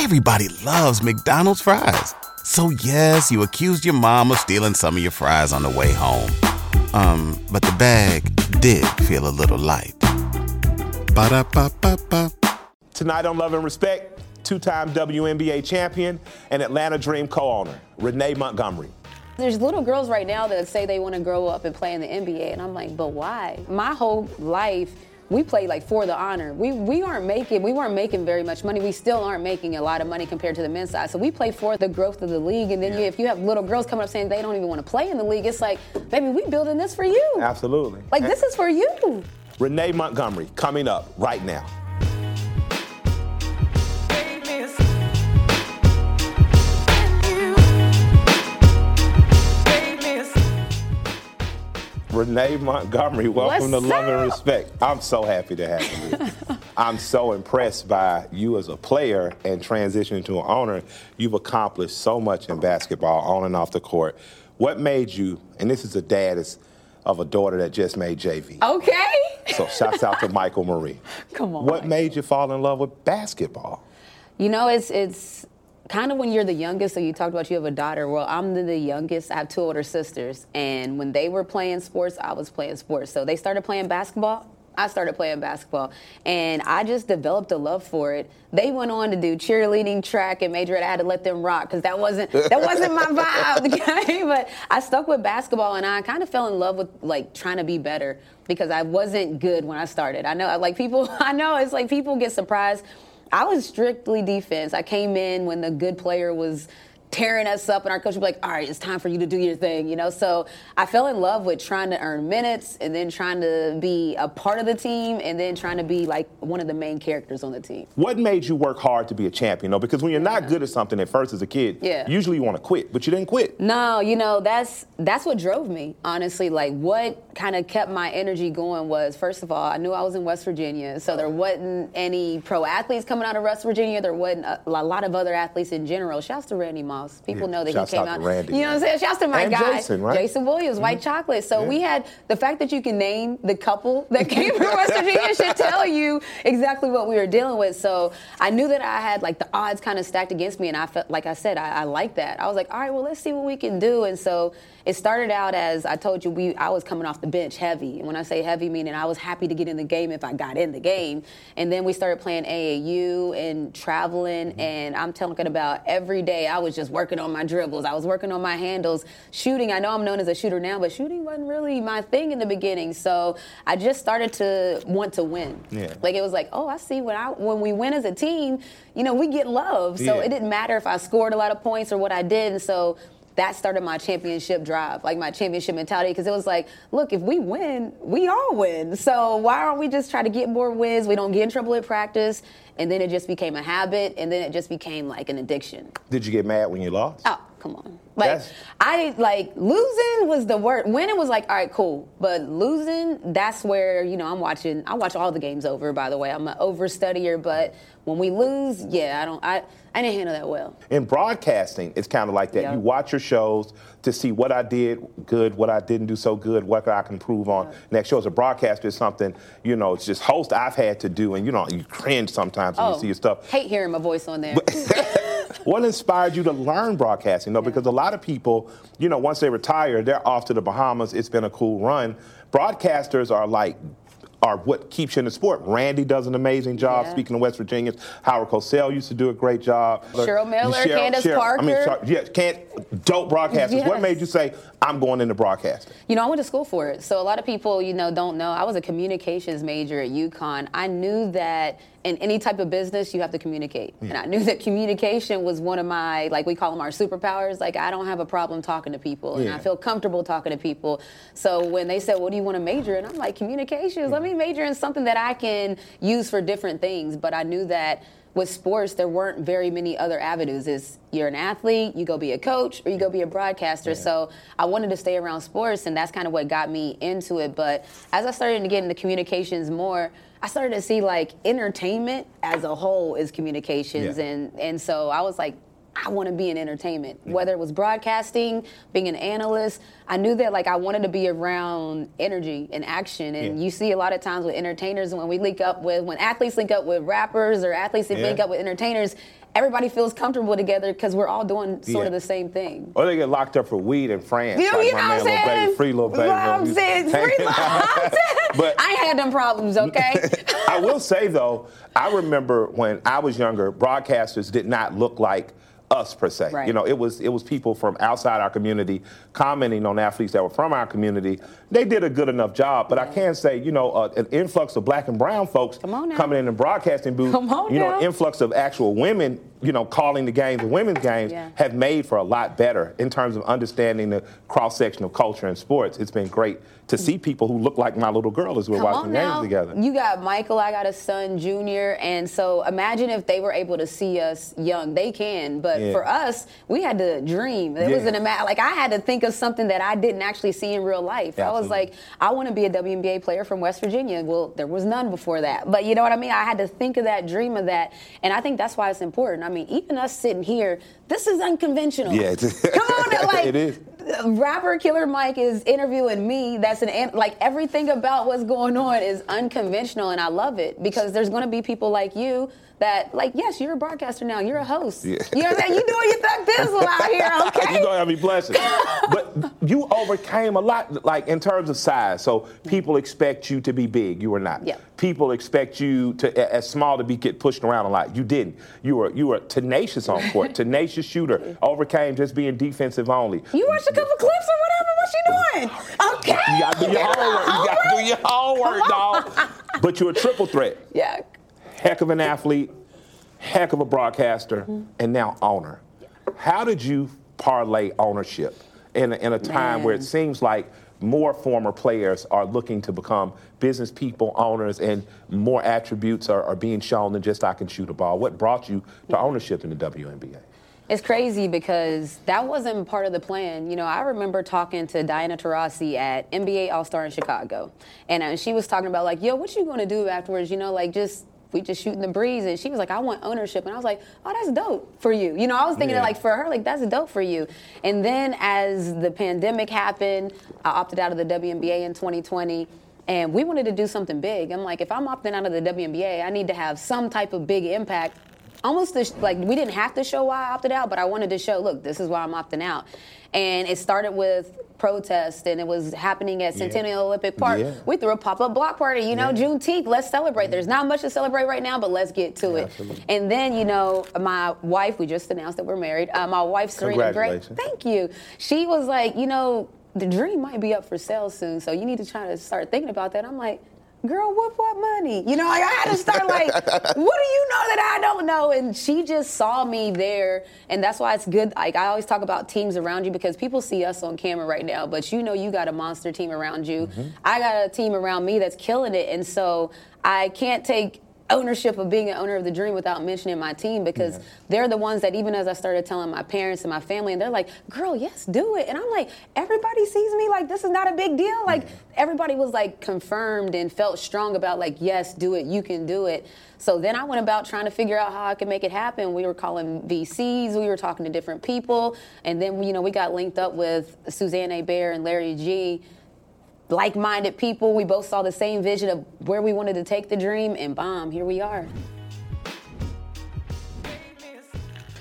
everybody loves McDonald's fries. So yes, you accused your mom of stealing some of your fries on the way home. Um, but the bag did feel a little light. Ba-da-ba-ba-ba. Tonight on Love and Respect, two-time WNBA champion and Atlanta Dream co-owner, Renee Montgomery. There's little girls right now that say they want to grow up and play in the NBA, and I'm like, but why? My whole life, we played like for the honor. We we aren't making we weren't making very much money. We still aren't making a lot of money compared to the men's side. So we play for the growth of the league. And then you, if you have little girls coming up saying they don't even want to play in the league, it's like, baby, we building this for you. Absolutely. Like this is for you. Renee Montgomery coming up right now. Renee Montgomery, welcome What's to Love and? Respect. I'm so happy to have you. here. I'm so impressed by you as a player and transitioning to an owner. You've accomplished so much in basketball on and off the court. What made you, and this is a dad of a daughter that just made JV. Okay. So shouts out to Michael Marie. Come on. What made you fall in love with basketball? You know, it's it's kind of when you're the youngest. So you talked about you have a daughter. Well, I'm the, the youngest. I have two older sisters, and when they were playing sports, I was playing sports. So they started playing basketball. I started playing basketball, and I just developed a love for it. They went on to do cheerleading, track, and major. ed. I had to let them rock because that wasn't that wasn't my vibe. Okay, but I stuck with basketball, and I kind of fell in love with like trying to be better because I wasn't good when I started. I know, like people, I know it's like people get surprised. I was strictly defense. I came in when the good player was tearing us up, and our coach would be like, "All right, it's time for you to do your thing," you know. So I fell in love with trying to earn minutes, and then trying to be a part of the team, and then trying to be like one of the main characters on the team. What made you work hard to be a champion? though? because when you're not good at something at first as a kid, Yeah. usually you want to quit, but you didn't quit. No, you know that's that's what drove me. Honestly, like what kind of kept my energy going was first of all, I knew I was in West Virginia, so there wasn't any pro athletes coming out of West Virginia. There wasn't a, a lot of other athletes in general. Shouts to Randy Moss. People Yeah, know that shouts he came out out. to Randy, you know what I'm saying? Shouts to my And guy, Jason, right? Jason Williams, White mm-hmm. Chocolate. So Yeah. we had the fact that you can name the couple that came from West Virginia should tell you exactly what we were dealing with. So I knew that I had like the odds kind of stacked against me, and I felt like I said I, I like that. I was like, all right, well, let's see what we can do. And so it started out as I told you, we I was coming off the bench heavy. And when I say heavy, meaning I was happy to get in the game if I got in the game. And then we started playing AAU and traveling, mm-hmm. and I'm talking about every day I was just working on my dribbles. I was working on my handles, shooting. I know I'm known as a shooter now, but shooting wasn't really my thing in the beginning. So I just started to want to win. Yeah. Like it was like, oh, I see when I when we win as a team, you know, we get love. So Yeah. it didn't matter if I scored a lot of points or what I did. And so that started my championship drive, like my championship mentality, because it was like, look, if we win, we all win. So why aren't we just try to get more wins? We don't get in trouble at practice. And then it just became a habit, and then it just became like an addiction. Did you get mad when you lost? Oh, come on. Like That's- I like losing was the word. Winning was like, all right, cool. But losing, that's where, you know, I'm watching I watch all the games over, by the way. I'm an overstudier, but when we lose, yeah, I don't I I didn't handle that well. In broadcasting, it's kind of like that. Yeah. You watch your shows to see what I did good, what I didn't do so good, what I can improve on next show. As a broadcaster, is something, you know, it's just host I've had to do, and you know, you cringe sometimes when you oh. see your stuff. Oh, Hate hearing my voice on there. what inspired you to learn broadcasting? though? because a lot of people, you know, once they retire, they're off to the Bahamas. It's been a cool run. Broadcasters are like are what keeps you in the sport. Randy does an amazing job. Yeah. Speaking of West Virginians, Howard Cosell used to do a great job. Cheryl Miller, Candace Parker. I mean. Yeah, can't dope broadcasters. What made you say I'm going into broadcasting? You know, I went to school for it. So a lot of people, you know, don't know. I was a communications major at UConn. I knew that in any type of business, you have to communicate. And I knew that communication was one of my, like we call them our superpowers. Like I don't have a problem talking to people and Yeah. I feel comfortable talking to people. So when they said, what do you want to major in? I'm like, communications. Let me major in something that I can use for different things. But I knew that with sports, there weren't very many other avenues. Is you're an athlete, you go be a coach, or you go be a broadcaster. So I wanted to stay around sports, and that's kind of what got me into it. But as I started to get into communications more, I started to see like entertainment as a whole is communications, Yeah. and and so I was like. I want to be in entertainment, whether it was broadcasting, being an analyst. I knew that like I wanted to be around energy and action, and Yeah. you see a lot of times with entertainers when we link up with when athletes link up with rappers or athletes Yeah. link up with entertainers, everybody feels comfortable together because we're all doing sort Yeah. of the same thing. Or they get locked up for weed in France. You know, like you know what I'm saying? Baby, free little baby. You know what I'm saying? Free. But I had them problems, okay? I will say though, I remember when I was younger, broadcasters did not look like us per se. Right. You know, it was it was people from outside our community commenting on athletes that were from our community. They did a good enough job, but I can say, you know, uh, an influx of black and brown folks coming in the broadcasting booth. Come on you know, an influx of actual women, you know, calling the games, the women's games, Yeah. have made for a lot better in terms of understanding the cross section of culture and sports. It's been great to see people who look like my little girl as we're Come watching games now. together. You got Michael, I got a son, Junior, and so imagine if they were able to see us young. They can, but Yeah. for us, we had to dream. It Yeah. wasn't a matter like I had to think of something that I didn't actually see in real life. I was like, I want to be a WNBA player from West Virginia. Well, there was none before that, but you know what I mean. I had to think of that, dream of that, and I think that's why it's important. I mean, even us sitting here, this is unconventional. Yeah, it's- come on, now, like It is. rapper Killer Mike is interviewing me. That's an an- like everything about what's going on is unconventional, and I love it because there's going to be people like you that like, yes, you're a broadcaster now, you're a host. Yeah. You know what I'm saying? You doing your thug thizzle out here, okay? You're gonna have me blushing. but you overcame a lot, like in terms of size. So people expect you to be big. You were not. Yeah. People expect you to as small to be get pushed around a lot. You didn't. You were you were tenacious on court, tenacious shooter. Overcame just being defensive only. You watched a couple clips or whatever. What you doing? Okay. You gotta do your homework. You gotta do your homework, dog. But you're a triple threat. Yeah. Heck of an athlete, heck of a broadcaster, Mm-hmm. and now owner. How did you parlay ownership in a, in a time where it seems like more former players are looking to become business people, owners, and more attributes are, are being shown than just I can shoot a ball? What brought you to ownership in the WNBA? It's crazy because that wasn't part of the plan. You know, I remember talking to Diana Taurasi at NBA All Star in Chicago, and uh, she was talking about like, "Yo, what you going to do afterwards?" You know, like just we just shooting the breeze, and she was like, "I want ownership," and I was like, "Oh, that's dope for you." You know, I was thinking Yeah. that like for her, like that's dope for you. And then as the pandemic happened, I opted out of the WNBA in 2020. And we wanted to do something big. I'm like, if I'm opting out of the WNBA, I need to have some type of big impact almost sh- like we didn't have to show why I opted out, but I wanted to show, look, this is why I'm opting out. And it started with protest, and it was happening at Yeah. Centennial Olympic Park. Yeah. We threw a pop-up block party, you know, Yeah. Juneteenth. Let's celebrate. There's not much to celebrate right now, but let's get to it. Absolutely. And then, you know, my wife, we just announced that we're married. Uh, my wife, Sirena Grace, thank you. She was like, you know, the dream might be up for sale soon, so you need to try to start thinking about that. I'm like, girl, what what money? You know, like I had to start like, what do you know that I don't know? And she just saw me there, and that's why it's good. Like I always talk about teams around you because people see us on camera right now, but you know you got a monster team around you. Mm-hmm. I got a team around me that's killing it, and so I can't take ownership of being an owner of the dream without mentioning my team because Yeah. they're the ones that even as I started telling my parents and my family and they're like, "Girl, yes, do it." And I'm like, "Everybody sees me like this is not a big deal." Like everybody was like confirmed and felt strong about like, "Yes, do it. You can do it." So then I went about trying to figure out how I could make it happen. We were calling VCs, we were talking to different people, and then you know, we got linked up with Suzanne Abair and Larry G like-minded people. We both saw the same vision of where we wanted to take the dream, and bomb, here we are.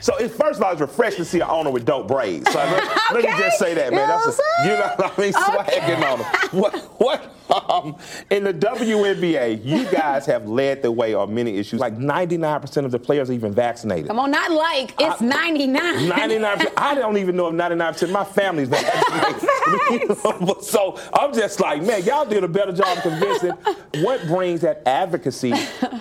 So it, first of all, it's refreshing to see an owner with dope braids. So let, let me just say that, man. You know That's what a, you know what I mean, swagging on them. What, what um, in the WNBA, you guys have led the way on many issues. Like 99% of the players are even vaccinated. Come on, not like it's I- 99. 99 I don't even know if 99% of my family's vaccinated. so I'm just like, man, y'all did a better job of convincing. what brings that advocacy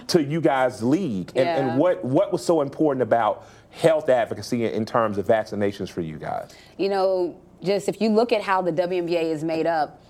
to you guys' league? And, Yeah. and what, what was so important about health advocacy in, terms of vaccinations for you guys? you know, just if you look at how the WNBA is made up,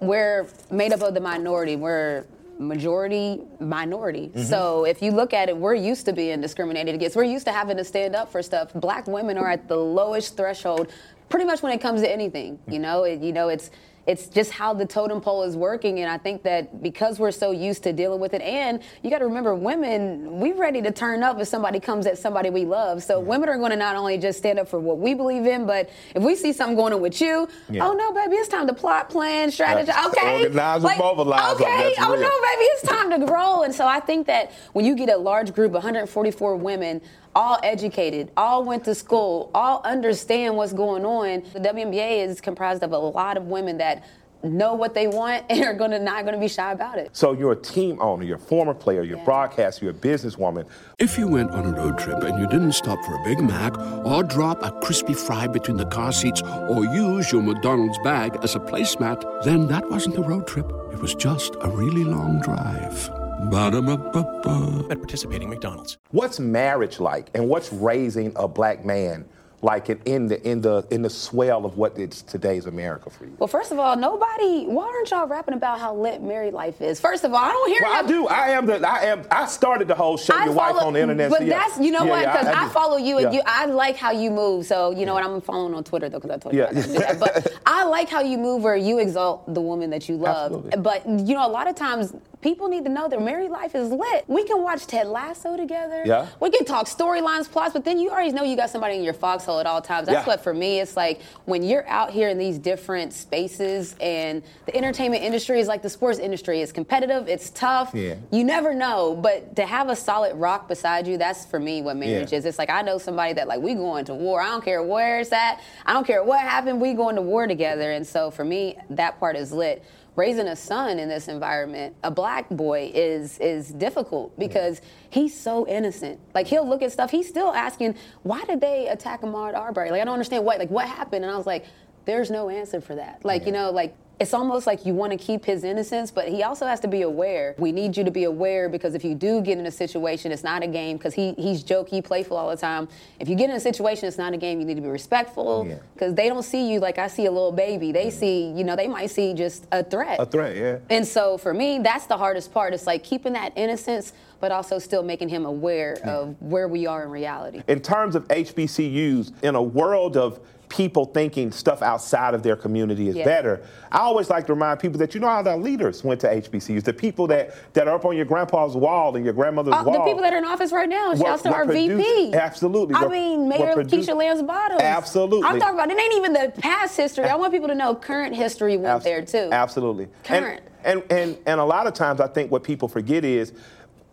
we're made up of the minority. We're majority minority. Mm-hmm. So if you look at it, we're used to being discriminated against. We're used to having to stand up for stuff. Black women are at the lowest threshold, pretty much when it comes to anything. You mm. know, it, you know, it's it's just how the totem pole is working. And I think that because we're so used to dealing with it, and you got to remember, women, we ready to turn up if somebody comes at somebody we love. So yeah. women are going to not only just stand up for what we believe in, but if we see something going on with you, yeah. oh no, baby, it's time to plot, plan, strategize. Okay, organize like, mobilize. Okay, oh no, baby, it's time to grow. And so I think that when you get a large group, 144 women all educated, all went to school, all understand what's going on. The WNBA is comprised of a lot of women that know what they want and are going to not going to be shy about it. So you're a team owner, you're a former player, you're yeah. a broadcaster, you're a businesswoman. If you went on a road trip and you didn't stop for a Big Mac or drop a crispy fry between the car seats or use your McDonald's bag as a placemat, then that wasn't a road trip. It was just a really long drive. Ba-da-ba-ba-ba. At participating McDonald's. What's marriage like and what's raising a black man like in the in the in the swell of what it's today's America for you? Well, first of all, nobody. Why aren't y'all rapping about how lit married life is? First of all, I don't hear. Well, I do. I am the. I am. I started the whole show. I your follow, wife on the internet. But so yeah. that's you know yeah, what? Because yeah, I, I, follow you and you. I like how you move. So you know what? I'm following on Twitter though because I told you. Yeah. But I like how you move where you exalt the woman that you love. Absolutely. But you know, a lot of times people need to know their married life is lit. We can watch Ted Lasso together. Yeah. We can talk storylines, plots, but then you already know you got somebody in your foxhole at all times. That's yeah. what for me it's like when you're out here in these different spaces and the entertainment industry is like the sports industry. It's competitive, it's tough. Yeah. You never know. But to have a solid rock beside you, that's for me what marriage yeah. is. It's like I know somebody that like we going to war. I don't care where it's at. I don't care what happened, we going to war together. And so for me, that part is lit raising a son in this environment, a black boy, is is difficult because he's so innocent. Like he'll look at stuff, he's still asking, why did they attack Ahmaud Arbery? Like I don't understand what, like what happened? And I was like, there's no answer for that. Like, yeah. you know, like it's almost like you want to keep his innocence, but he also has to be aware. We need you to be aware because if you do get in a situation, it's not a game because he he's jokey, playful all the time. If you get in a situation, it's not a game. You need to be respectful because yeah. they don't see you like I see a little baby. They see, you know, they might see just a threat. A threat, yeah. And so for me, that's the hardest part. It's like keeping that innocence, but also still making him aware yeah. of where we are in reality. In terms of HBCUs, in a world of people thinking stuff outside of their community is yeah. better. I always like to remind people that you know how the leaders went to HBCUs, the people that, that are up on your grandpa's wall and your grandmother's uh, wall. The people that are in office right now. Shouts to our VP. Absolutely. I mean, Mayor Keisha Lance Bottoms. Absolutely. I'm talking about it ain't even the past history. I want people to know current history went Abs- there too. Absolutely. Current. And, and and and a lot of times I think what people forget is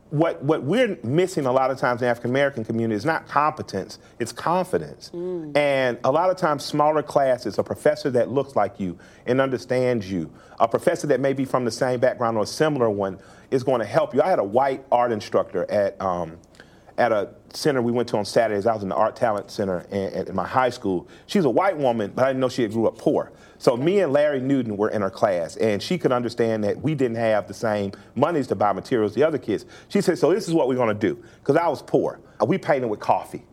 what, what we're missing a lot of times in the African American community is not competence, it's confidence. Mm. And a lot of times, smaller classes, a professor that looks like you and understands you, a professor that may be from the same background or a similar one, is going to help you. I had a white art instructor at, um, at a center we went to on Saturdays. I was in the Art Talent Center in, my high school. She's a white woman, but I didn't know she grew up poor. So me and Larry Newton were in her class, and she could understand that we didn't have the same monies to buy materials the other kids. She said, "So this is what we're going to do," because I was poor. We painted with coffee.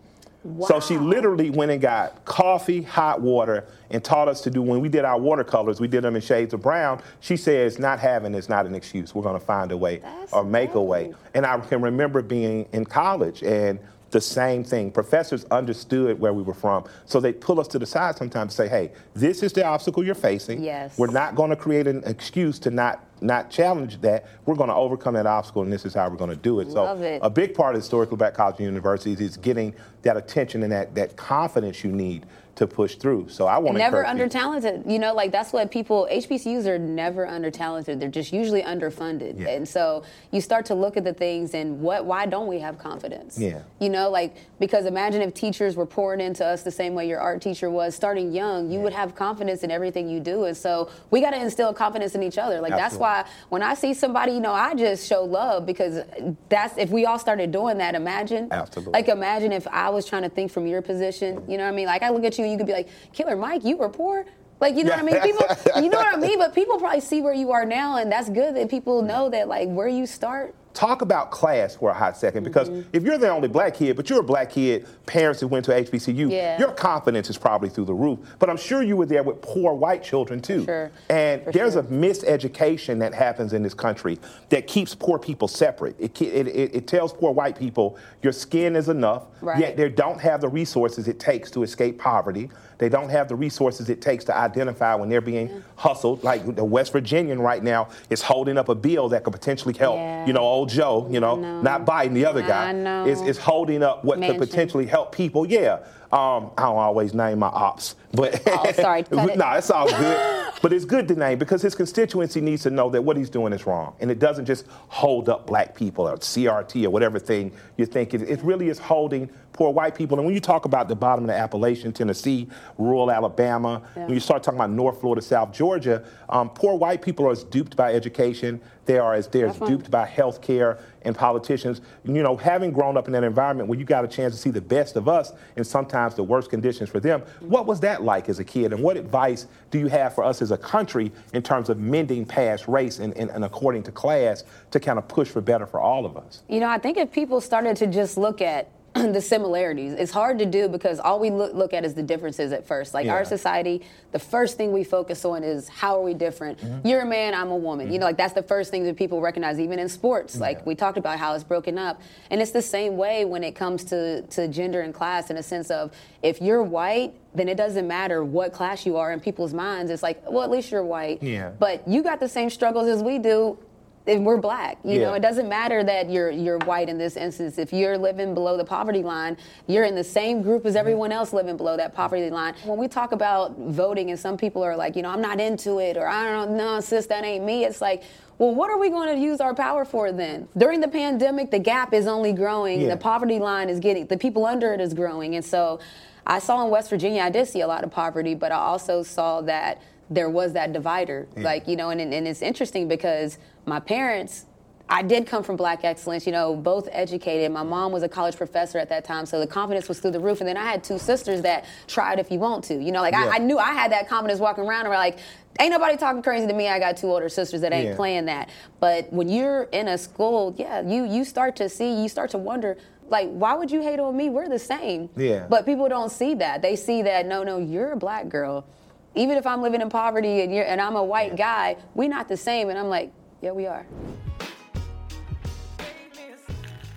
Wow. So she literally went and got coffee, hot water, and taught us to do. When we did our watercolors, we did them in shades of brown. She says, "Not having is not an excuse. We're going to find a way That's or make a way." And I can remember being in college and the same thing. Professors understood where we were from, so they pull us to the side sometimes and say, "Hey, this is the obstacle you're facing. Yes. We're not going to create an excuse to not not challenge that. We're going to overcome that obstacle, and this is how we're going to do it." Love so, it. a big part of historically black colleges and universities is getting that attention and that that confidence you need to push through. So I want to never under talented. You know, like that's what people HBCUs are never under talented. They're just usually underfunded. Yeah. And so you start to look at the things and what why don't we have confidence? Yeah. You know, like because imagine if teachers were pouring into us the same way your art teacher was starting young, you yeah. would have confidence in everything you do. And so we got to instill confidence in each other. Like Absolutely. that's why when I see somebody, you know, I just show love because that's if we all started doing that, imagine. Absolutely. Like imagine if I was trying to think from your position, mm. you know what I mean? Like I look at you and you could be like, Killer Mike, you were poor. Like you know what I mean? People, you know what I mean? But people probably see where you are now, and that's good that people know that like where you start Talk about class for a hot second, because mm-hmm. if you're the only black kid, but you're a black kid, parents who went to HBCU, yeah. your confidence is probably through the roof. But I'm sure you were there with poor white children too. Sure. And for there's sure. a miseducation that happens in this country that keeps poor people separate. It, it, it, it tells poor white people your skin is enough, right. yet they don't have the resources it takes to escape poverty. They don't have the resources it takes to identify when they're being yeah. hustled. Like the West Virginian right now is holding up a bill that could potentially help, yeah. you know, old Joe, you know, know. not Biden, the other guy, is, is holding up what Manchin. could potentially help people. Yeah. Um, I don't always name my ops, but oh, sorry, no, nah, it's all good. but it's good to name because his constituency needs to know that what he's doing is wrong, and it doesn't just hold up black people or CRT or whatever thing you think it, it really is holding poor white people. And when you talk about the bottom of the Appalachian, Tennessee, rural Alabama, yeah. when you start talking about North Florida, South Georgia, um, poor white people are as duped by education. They are as they're as duped by health care and politicians. You know, having grown up in that environment where you got a chance to see the best of us and sometimes the worst conditions for them, mm-hmm. what was that like as a kid? And what advice do you have for us as a country in terms of mending past race and, and, and according to class to kind of push for better for all of us? You know, I think if people started to just look at the similarities. It's hard to do because all we look, look at is the differences at first. Like yeah. our society, the first thing we focus on is how are we different? Mm-hmm. You're a man, I'm a woman. Mm-hmm. You know, like that's the first thing that people recognize, even in sports. Like yeah. we talked about how it's broken up. And it's the same way when it comes to, to gender and class in a sense of if you're white, then it doesn't matter what class you are in people's minds. It's like, well, at least you're white. Yeah. But you got the same struggles as we do and we're black. You yeah. know, it doesn't matter that you're you're white in this instance. If you're living below the poverty line, you're in the same group as mm-hmm. everyone else living below that poverty line. When we talk about voting, and some people are like, you know, I'm not into it, or I don't know, no, sis, that ain't me. It's like. Well, what are we going to use our power for then? During the pandemic, the gap is only growing. Yeah. The poverty line is getting, the people under it is growing. And so I saw in West Virginia, I did see a lot of poverty, but I also saw that there was that divider. Yeah. Like, you know, and, and it's interesting because my parents, I did come from black excellence, you know, both educated. My mom was a college professor at that time, so the confidence was through the roof. And then I had two sisters that tried if you want to. You know, like yeah. I, I, knew I had that confidence walking around and we're like, ain't nobody talking crazy to me. I got two older sisters that ain't yeah. playing that. But when you're in a school, yeah, you you start to see, you start to wonder, like, why would you hate on me? We're the same. Yeah. But people don't see that. They see that, no, no, you're a black girl. Even if I'm living in poverty and, you're, and I'm a white guy, we're not the same. And I'm like, yeah, we are.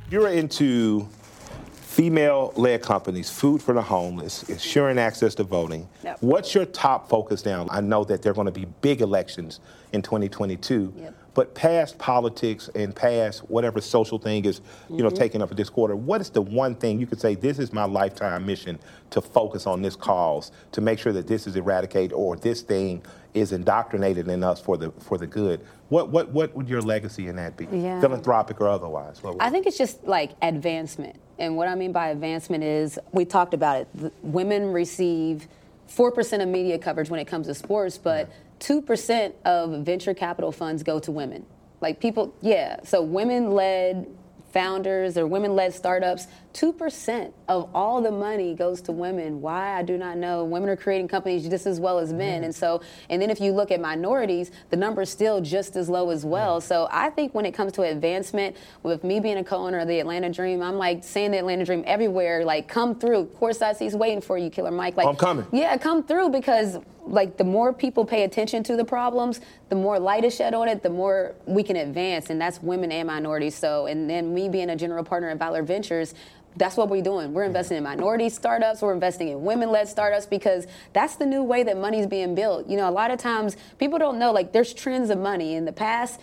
You're into female led companies, food for the homeless, ensuring access to voting. Yep. What's your top focus now? I know that there are going to be big elections in 2022. Yep. But past politics and past whatever social thing is, you mm-hmm. know, taken up for this quarter, what is the one thing you could say, this is my lifetime mission to focus on this cause, to make sure that this is eradicated or this thing is indoctrinated in us for the for the good? What what what would your legacy in that be? Yeah. Philanthropic or otherwise? I think it's just like advancement. And what I mean by advancement is we talked about it. The women receive 4% of media coverage when it comes to sports, but 2% of venture capital funds go to women. Like people, yeah. So women led founders or women led startups, 2% of all the money goes to women. Why? I do not know. Women are creating companies just as well as men. Mm. And so, and then if you look at minorities, the number is still just as low as well. Mm. So I think when it comes to advancement, with me being a co owner of the Atlanta Dream, I'm like saying the Atlanta Dream everywhere, like come through. Courtside seats waiting for you, Killer Mike. Like, I'm coming. Yeah, come through because like the more people pay attention to the problems, the more light is shed on it, the more we can advance, and that's women and minorities. So, and then me being a general partner at Valor Ventures, that's what we're doing. We're investing in minority startups. We're investing in women-led startups because that's the new way that money's being built. You know, a lot of times people don't know like there's trends of money. In the past,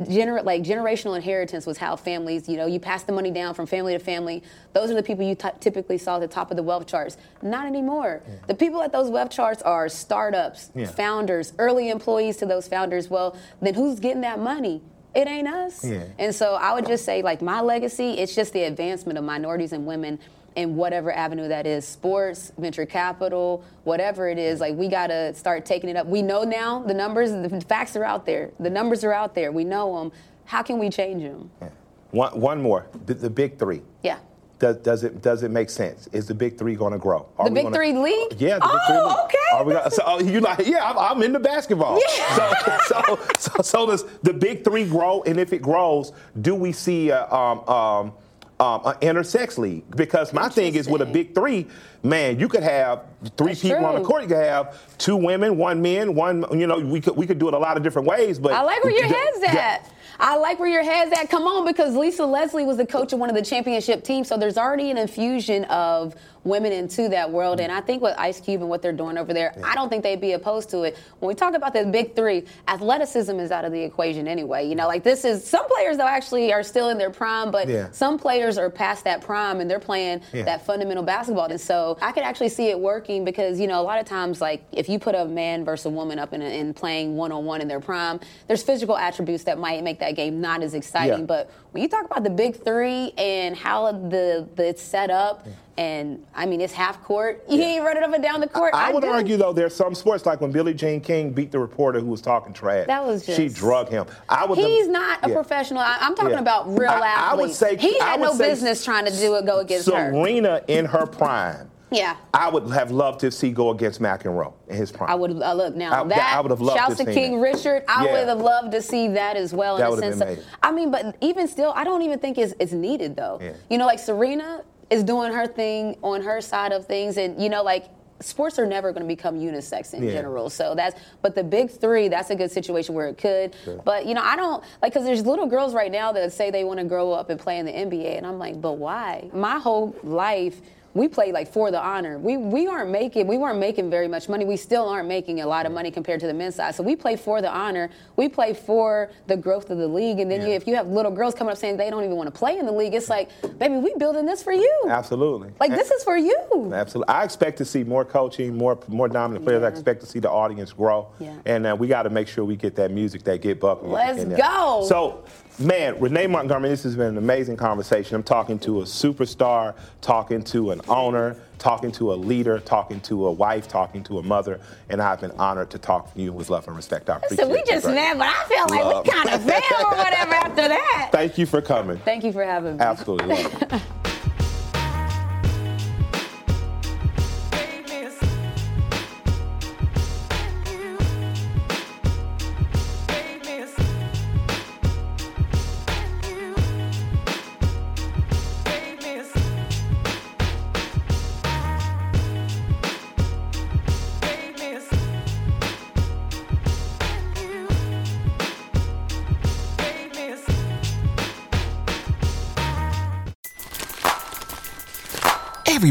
gener- like generational inheritance was how families, you know, you pass the money down from family to family. Those are the people you t- typically saw at the top of the wealth charts. Not anymore. Yeah. The people at those wealth charts are startups, yeah. founders, early employees to those founders. Well, then who's getting that money? It ain't us. Yeah. And so I would just say, like, my legacy, it's just the advancement of minorities and women in whatever avenue that is sports, venture capital, whatever it is. Like, we got to start taking it up. We know now the numbers, the facts are out there. The numbers are out there. We know them. How can we change them? Yeah. One, one more the, the big three. Yeah. Does, does it does it make sense? Is the Big Three going to grow? Are the Big gonna, Three league? Yeah, the oh, Big Three league. okay. Are we gonna, so oh, you like? Yeah, I'm, I'm into basketball. Yeah. So, so, so, so, does the Big Three grow? And if it grows, do we see a, um, um, um, an intersex league? Because my thing is with a Big Three, man, you could have three That's people true. on the court. You could have two women, one man, one. You know, we could we could do it a lot of different ways. But I like where your head's at. I like where your head's at. Come on, because Lisa Leslie was the coach of one of the championship teams, so there's already an infusion of women into that world. And I think with Ice Cube and what they're doing over there, I don't think they'd be opposed to it. When we talk about the big three, athleticism is out of the equation anyway. You know, like this is some players though actually are still in their prime, but Yeah. some players are past that prime and they're playing Yeah. that fundamental basketball. And so I could actually see it working because, you know, a lot of times, like if you put a man versus a woman up in, in playing one on one in their prime, there's physical attributes that might make that game not as exciting. Yeah. But when you talk about the big three and how the, the it's set up, and I mean, it's half court, you ain't running up and down the court. I would do. argue though there's some sports like when Billie Jean King beat the reporter who was talking trash. That was just, she drug him. I would. He's not a Yeah. professional. I, I'm talking Yeah. about real I- I would say- he had no business trying to do it, go against her. Serena in her prime. Yeah. I would have loved to see go against McEnroe in his prime. I would uh, look now. I- that I would have loved shouts to to King that. Richard. I Yeah. would have loved to see that as well. That in would a have sense been of, amazing. I mean, but even still, I don't even think it's, it's needed though. Yeah. You know, like Serena is doing her thing on her side of things, and you know, like. Sports are never going to become unisex in Yeah. general, so that's. But the big three, that's a good situation where it could. But you know, I don't like because there's little girls right now that say they want to grow up and play in the NBA, and I'm like, but why? My whole life, we played like for the honor. We we aren't making we weren't making very much money. We still aren't making a lot of money compared to the men's side. So we play for the honor. We play for the growth of the league. And then you, if you have little girls coming up saying they don't even want to play in the league, it's like, baby, we building this for you. Absolutely. Like And- this is for you. Absolutely. I expect to see more coaching, more more dominant players. I expect to see the audience grow. Yeah. And uh, we got to make sure we get that music, that get buckled. Let's in there. go. So, man, Renee Montgomery, this has been an amazing conversation. I'm talking to a superstar, talking to an owner, talking to a leader, talking to a wife, talking to a mother, and I've been honored to talk to you with love and respect. I appreciate So we just Great. met, but I feel like Love. we kind of fell or whatever after that. Thank you for coming. Thank you for having me. Absolutely